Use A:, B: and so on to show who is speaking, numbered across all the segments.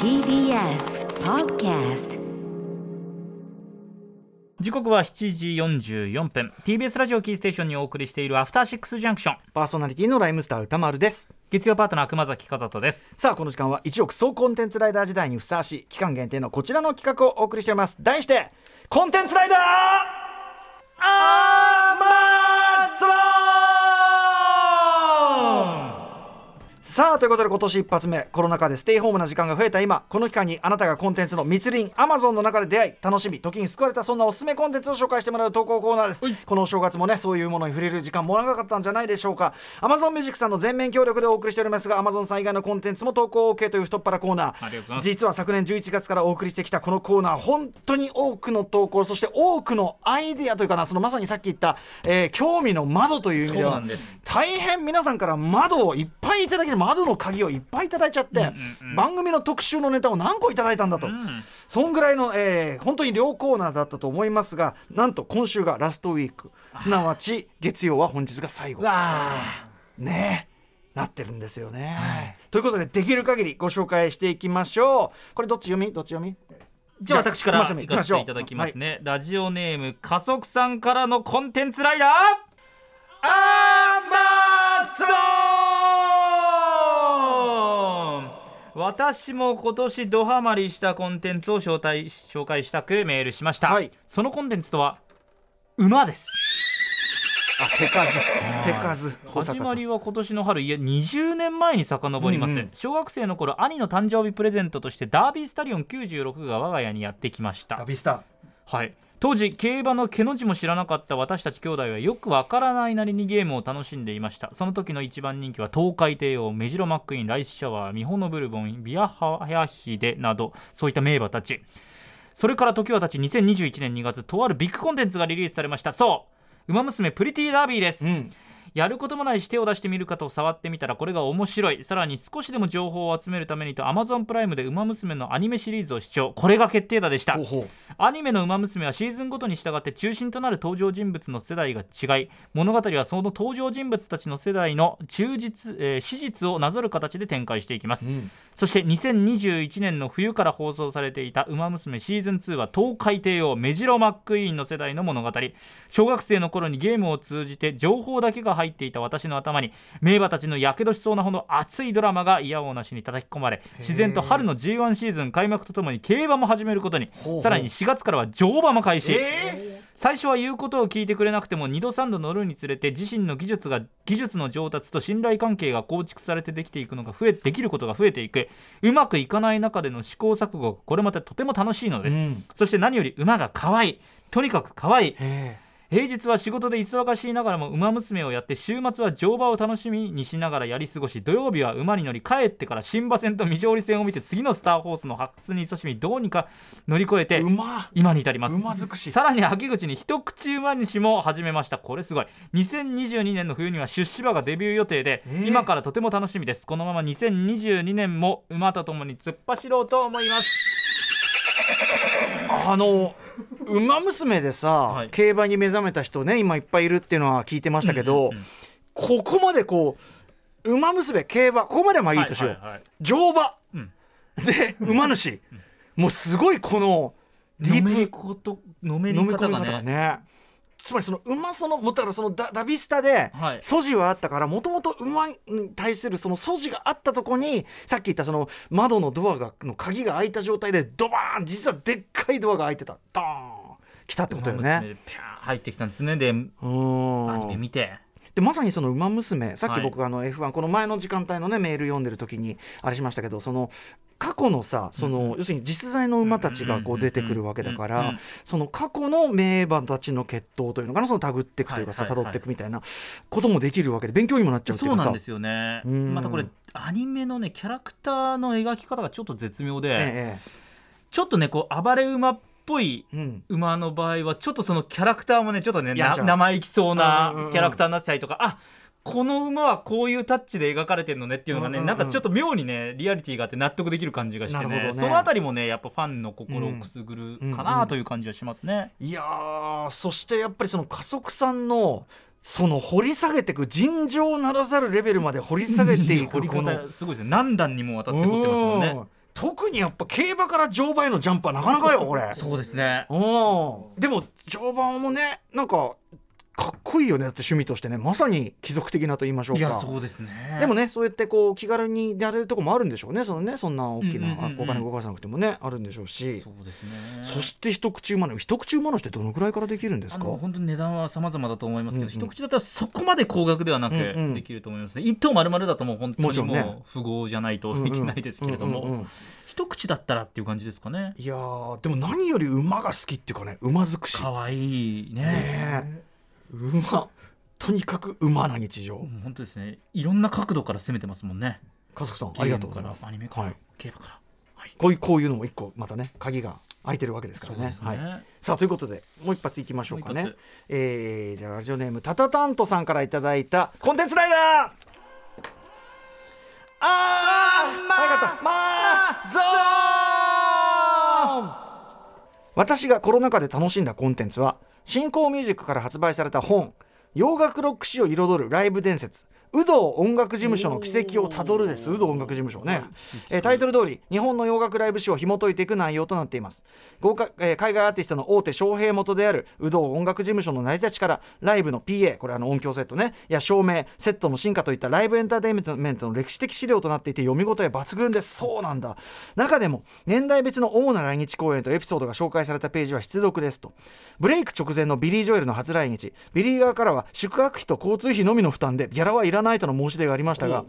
A: TBS Podcast
B: 時刻は7時44分。TBS ラジオキーステーションにお送りしているアフターシックスジャンクション。
C: パーソナリティのライムスター歌丸です。
B: 月曜パートナー熊崎和人です。
C: さあこの時間は一億総コンテンツライダー時代にふさわしい期間限定のこちらの企画をお送りしています。題してコンテンツライダー!アマさあということで今年一発目コロナ禍でステイホームな時間が増えた今この期間にあなたがコンテンツの密林アマゾンの中で出会い楽しみ時に救われたそんなおすすめコンテンツを紹介してもらう投稿コーナーです。このお正月もねそういうものに触れる時間も長かったんじゃないでしょうか。アマゾンミュージックさんの全面協力でお送りしておりますがアマゾンさん以外のコンテンツも投稿 OK という太っ腹コーナー実は昨年11月からお送りしてきたこのコーナー本当に多くの投稿そして多くのアイデアというかなそのまさにさっき言った、えー興味の窓という意味では大変皆さんから窓をいっぱいいただける窓の鍵をいっぱいいただいちゃって、番組の特集のネタを何個いただいたんだと、そんぐらいの、えー本当に両コーナーだったと思いますがなんと今週がラストウィーク。すなわち月曜は本日が最後。ね。なってるんですよね、ということでできる限りご紹介していきましょう。これどっち読み？どっち読み？
B: じゃあ私から
C: じゃあ
B: 行かせていただきますね、ラジオネーム加速さんからのコンテンツライダー。アマゾン私も今年ドハマりしたコンテンツを紹介紹介したくメールしました、
C: はい。
B: そのコンテンツとは馬です。
C: あ手数。手数。保
B: 始まりは今年の春いや20年前に遡ります、
C: うんうん。
B: 小学生の頃兄の誕生日プレゼントとしてダービースタリオン96が我が家にやってきました。
C: 旅スタ
B: はい当時競馬の毛の字も知らなかった私たち兄弟はよくわからないなりにゲームを楽しんでいました。その時の一番人気は東海帝王メジロマックインライスシャワーミホノブルボンビアハヤヒデなどそういった名馬たち。それから時はたち2021年2月とあるビッグコンテンツがリリースされました。そう「ウマ娘プリティダービー」です、
C: うん。
B: やることもないし手を出してみるかと触ってみたらこれが面白い。さらに少しでも情報を集めるためにと Amazon プライムで「ウマ娘」のアニメシリーズを視聴。これが決定打でした。アニメの「ウマ娘」はシーズンごとに従って中心となる登場人物の世代が違い。物語はその登場人物たちの世代の忠実、えー史実をなぞる形で展開していきます、
C: うん。
B: そして2021年の冬から放送されていた「ウマ娘」シーズン2は東海帝王メジロマックイーンの世代の物語。小学生の頃にゲームを通じて情報だけが入っていた私の頭に名馬たちのやけどしそうなほど熱いドラマが嫌おうなしに叩き込まれ自然と春の G1 シーズン開幕とともに競馬も始めることにさらに4月からは乗馬も開始、
C: え
B: 最初は言うことを聞いてくれなくても2度3度乗るにつれて自身の技術が技術の上達と信頼関係が構築されてできていくのが増えできることが増えていく。うまくいかない中での試行錯誤がこれまたとても楽しいのです、
C: うん。
B: そして何より馬が可愛い。とにかく可愛い平日は仕事で忙しいながらも馬娘をやって週末は乗馬を楽しみにしながらやり過ごし土曜日は馬に乗り帰ってから新馬戦と未勝利戦を見て次のスターホースの発掘に勤しみどうにか乗り越えて今に至ります
C: 馬尽くし
B: さらに秋口に一口馬主も始めました。これすごい2022 年の冬には出資馬がデビュー予定で、
C: えー。
B: 今からとても楽しみです。このまま2022年も馬とともに突っ走ろうと思います
C: あの「ウマ娘」でさ、
B: はい。
C: 競馬に目覚めた人ね今いっぱいいるっていうのは聞いてましたけど、ここまでこう「ウマ娘」競馬ここまではまあいいとしよう、乗馬、
B: うん。
C: で馬主、もうすごいこのディープ。
B: ことのめり方がね
C: つまりその馬そのもうだからそのダダビスタで
B: はい。
C: 素地はあったからもともと馬に対するその素地があったとこにさっき言ったその窓のドアがの鍵が開いた状態でドバーン実はでっかいドアが開いてた。ドーン来たってことよね。
B: ピャー入ってきたんですね。で
C: う
B: アニメ
C: ん
B: 見て。
C: でまさにその「ウマ娘」さっき
B: はい。
C: 僕があの F1、この前の時間帯のねメール読んでる時にあれしましたけどその過去のさその、要するに実在の馬たちがこう出てくるわけだからその過去の名馬たちの血統というのかなそのたぐっていくというかさ
B: はいはいはい
C: 辿っていくみたいなこともできるわけで勉強にもなっちゃうっていかさ。
B: そううなんですよね。
C: うん。
B: またこれアニメのねキャラクターの描き方がちょっと絶妙で、
C: え
B: ちょっとねこう暴れ馬っぽい馬の場合はちょっとそのキャラクターもねちょっとね生意気そうなキャラクターになってたりとか、あこの馬はこういうタッチで描かれてるのねっていうのがね、
C: うんうんうん。
B: なんかちょっと妙にねリアリティがあって納得できる感じがしてね。
C: ね。
B: そのあたりもねやっぱファンの心をくすぐるか
C: うんうんう
B: なんという感じはしますね。
C: いやーそしてやっぱりその加速さんのその掘り下げていく尋常ならざるレベルまで掘り下げていくこの
B: 方すごいですね。何段にもわたって掘ってますもんね。
C: うん。特にやっぱ競馬から乗馬へのジャンプはなかなかよこれ。
B: そうですね。
C: うん。でも乗馬もねなんかこいいよね。だって趣味としてね。まさに貴族的なと言いましょうか。
B: いやそうですね。
C: でもねそうやってこう気軽にやれるとこもあるんでしょうね。そのねそんな大きな、
B: うんうんうんうん。
C: お金動かさなくてもねあるんでしょうし。
B: そうですね。
C: そして一口馬の一口馬のしてどのくらいからできるんですか？
B: 本当に値段は様々だと思いますけど、
C: うんうん。
B: 一口だったらそこまで高額ではなく
C: うんうん。
B: できると思いますね、一頭丸々だともう本当にもう富豪じゃないといけないですけれども、
C: うんうんうんうん。
B: 一口だったらっていう感じですかね。
C: いやーでも何より馬が好きっていうかね馬尽くし
B: 可愛いね。
C: ね馬とにかく馬な日常。
B: 本当ですね。いろんな角度から攻めてますもんね。
C: 家族さんありがとうございます。
B: アニメから、
C: はい、
B: 競馬から。はい。
C: こういうこういうのも一個またね鍵が開いてるわけですからね。
B: ね、
C: はい、さあということでもう一発いきましょうかね。えー、じゃあラジオネームタタタントさんからいただいたコンテンツライダー。あー早かった。まあゾーン私がコロナ禍で楽しんだコンテンツは新興ミュージックから発売された本洋楽ロック史を彩るライブ伝説。有働音楽事務所の軌跡をたどるです。有働音楽事務所ね、えータイトル通り日本の洋楽ライブ史を紐解いていく内容となっています。豪華、えー海外アーティストの大手招聘元である有働音楽事務所の成り立ちからライブの PA これあの音響セットね。や照明セットの進化といったライブエンターテインメントの歴史的資料となっていて読み応え抜群です。そうなんだ。中でも年代別の主な来日公演とエピソードが紹介されたページは必読ですと。ブレイク直前のビリー・ジョエルの初来日。ビリー側からは宿泊費と交通費のみの負担でギャラはいらないとの申し出がありましたが、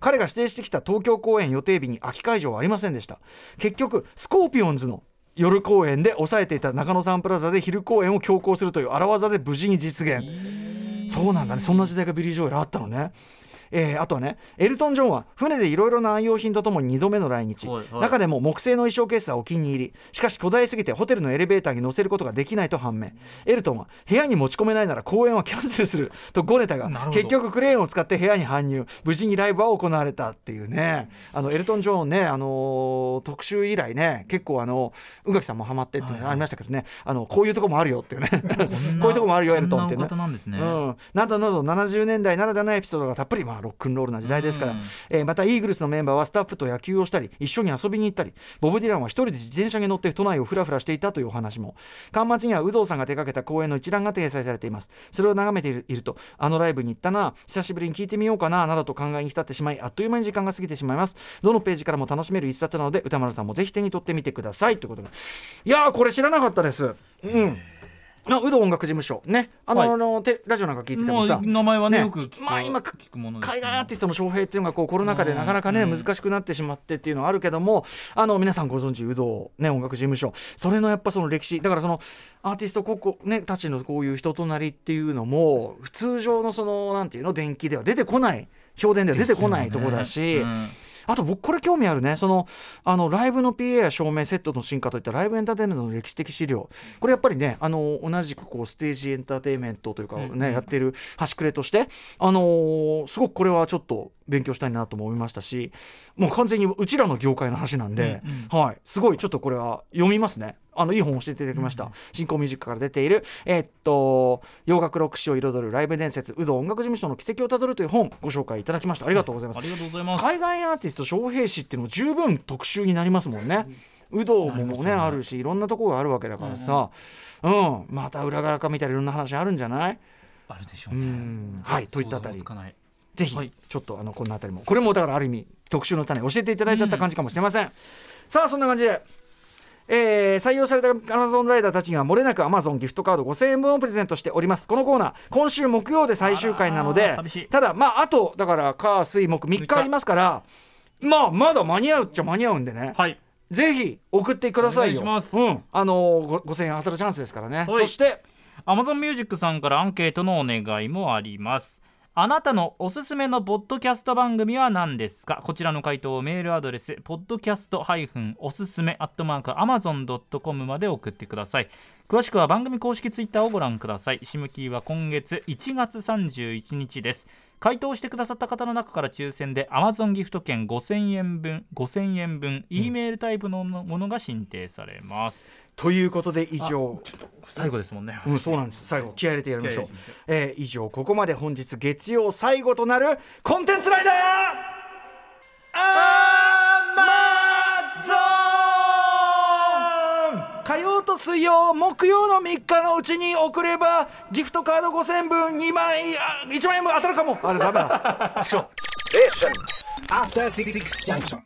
C: 彼が指定してきた東京公演予定日に空き会場はありませんでした。結局スコーピオンズの夜公演で押さえていた中野サンプラザで昼公演を強行するという荒技で無事に実現。そうなんだね。そんな時代がビリー・ジョエルあったのねえーあとはねエルトン・ジョンは船でいろいろな愛用品とともに2度目の来日、
B: はいはい。
C: 中でも木製の衣装ケースはお気に入り。しかし巨大すぎてホテルのエレベーターに乗せることができないと判明。エルトンは部屋に持ち込めないなら公演はキャンセルする。とごねたが結局クレーンを使って部屋に搬入。無事にライブは行われたっていうね。あのエルトン・ジョンね、あのー特集以来ね結構あの宇垣さんもハマってってありましたけどね、あのこういうとこもあるよっていうね。こ ういうとこもあるよエルトンってね。
B: なね、
C: うん、などなど70年代ならではのエピソードがたっぷり、まあ、ロックンロールな時代ですから、
B: うん。
C: えーまたイーグルスのメンバーはスタッフと野球をしたり一緒に遊びに行ったりボブ・ディランは一人で自転車に乗って都内をふらふらしていたというお話も。端末には有働さんが手掛けた公演の一覧が掲載されています。それを眺めているとあのライブに行ったな久しぶりに聞いてみようかななどと考えに浸ってしまいあっという間に時間が過ぎてしまいます。どのページからも楽しめる一冊なので歌丸さんもぜひ手に取ってみてくださいということで。いやーこれ知らなかったです。うんあ有働音楽事務所。ね。あの、てラジオなんか聞いててもさ、
B: まあ名前はね
C: ね。
B: よく聞く,、
C: まあ今
B: 聞くもの
C: 海外アーティストの招聘っていうのがこうコロナ禍でなかなかね、
B: うん
C: 難しくなってしまってっていうのはあるけどもあの皆さんご存知有働、ね、音楽事務所。それのやっぱその歴史だからそのアーティスト個々、ね、たちのこういう人となりっていうのも通常のそのなんていうの電気では出てこない評伝では出てこないところだし。
B: ですよね
C: あと僕これ興味あるね。そのあのライブの PA や照明セットの進化といったライブエンターテインメントの歴史的資料これやっぱりねあの同じくこうステージエンターテインメントというかね、
B: うんうん。
C: やってる端くれとしてあのーすごくこれはちょっと勉強したいなとも思いましたしもう完全にうちらの業界の話なんで、
B: うん。
C: はい、すごいちょっとこれは読みますね。あのいい本を教えていただきました、新興ミュージックから出ている、えーっと洋楽ロック史を彩るライブ伝説有働音楽事務所の軌跡をたどるという本ご紹介いただきました。ありがとうございます。
B: ありがとうございます。
C: 海外アーティスト招聘誌っていうのも十分特集になりますもんね。有働ももね
B: ね。
C: あるしいろんなところがあるわけだからさ、うん。また裏側か見たらいろんな話あるんじゃない？
B: あるでしょ
C: う
B: うね
C: ん。はいといったあたり。ぜひ
B: はい。
C: ちょっとあのこのあたりも。これもだからある意味特集の種教えていただいちゃった感じかもしれません、さあそんな感じでえー採用された Amazon ライダーたちには漏れなく Amazon ギフトカード5000円分をプレゼントしております。このコーナー今週木曜で最終回なの
B: あ
C: でただまああとだから火水木3日ありますからまあまだ間に合うっちゃ間に合うんでね、
B: はい。
C: ぜひ送ってくださいよ。
B: お願いします。
C: うん、あのー、ご5000円当たるチャンスですからね、
B: はい。
C: そして
B: Amazon Music さんからアンケートのお願いもありますあなたのおすすめのポッドキャスト番組は何ですか？こちらの回答をメールアドレス podcast- おすすめ amazon.com まで送ってください。詳しくは番組公式ツイッターをご覧ください。締め切りは今月1月31日です。回答してくださった方の中から抽選で Amazon ギフト券5000円分5000円分 E メールタイプのものが申請されます、
C: ということで以上。
B: 最後ですもんね、
C: うん、そうなんです。最後気合い入れてやりましょう。えー以上ここまで本日月曜最後となるコンテンツライダー。アマゾン火曜と水曜木曜の3日のうちに送ればギフトカード5000分2枚あ1万円分当たるかも。あれダメだ。ちくしょう。
A: After Six Junction.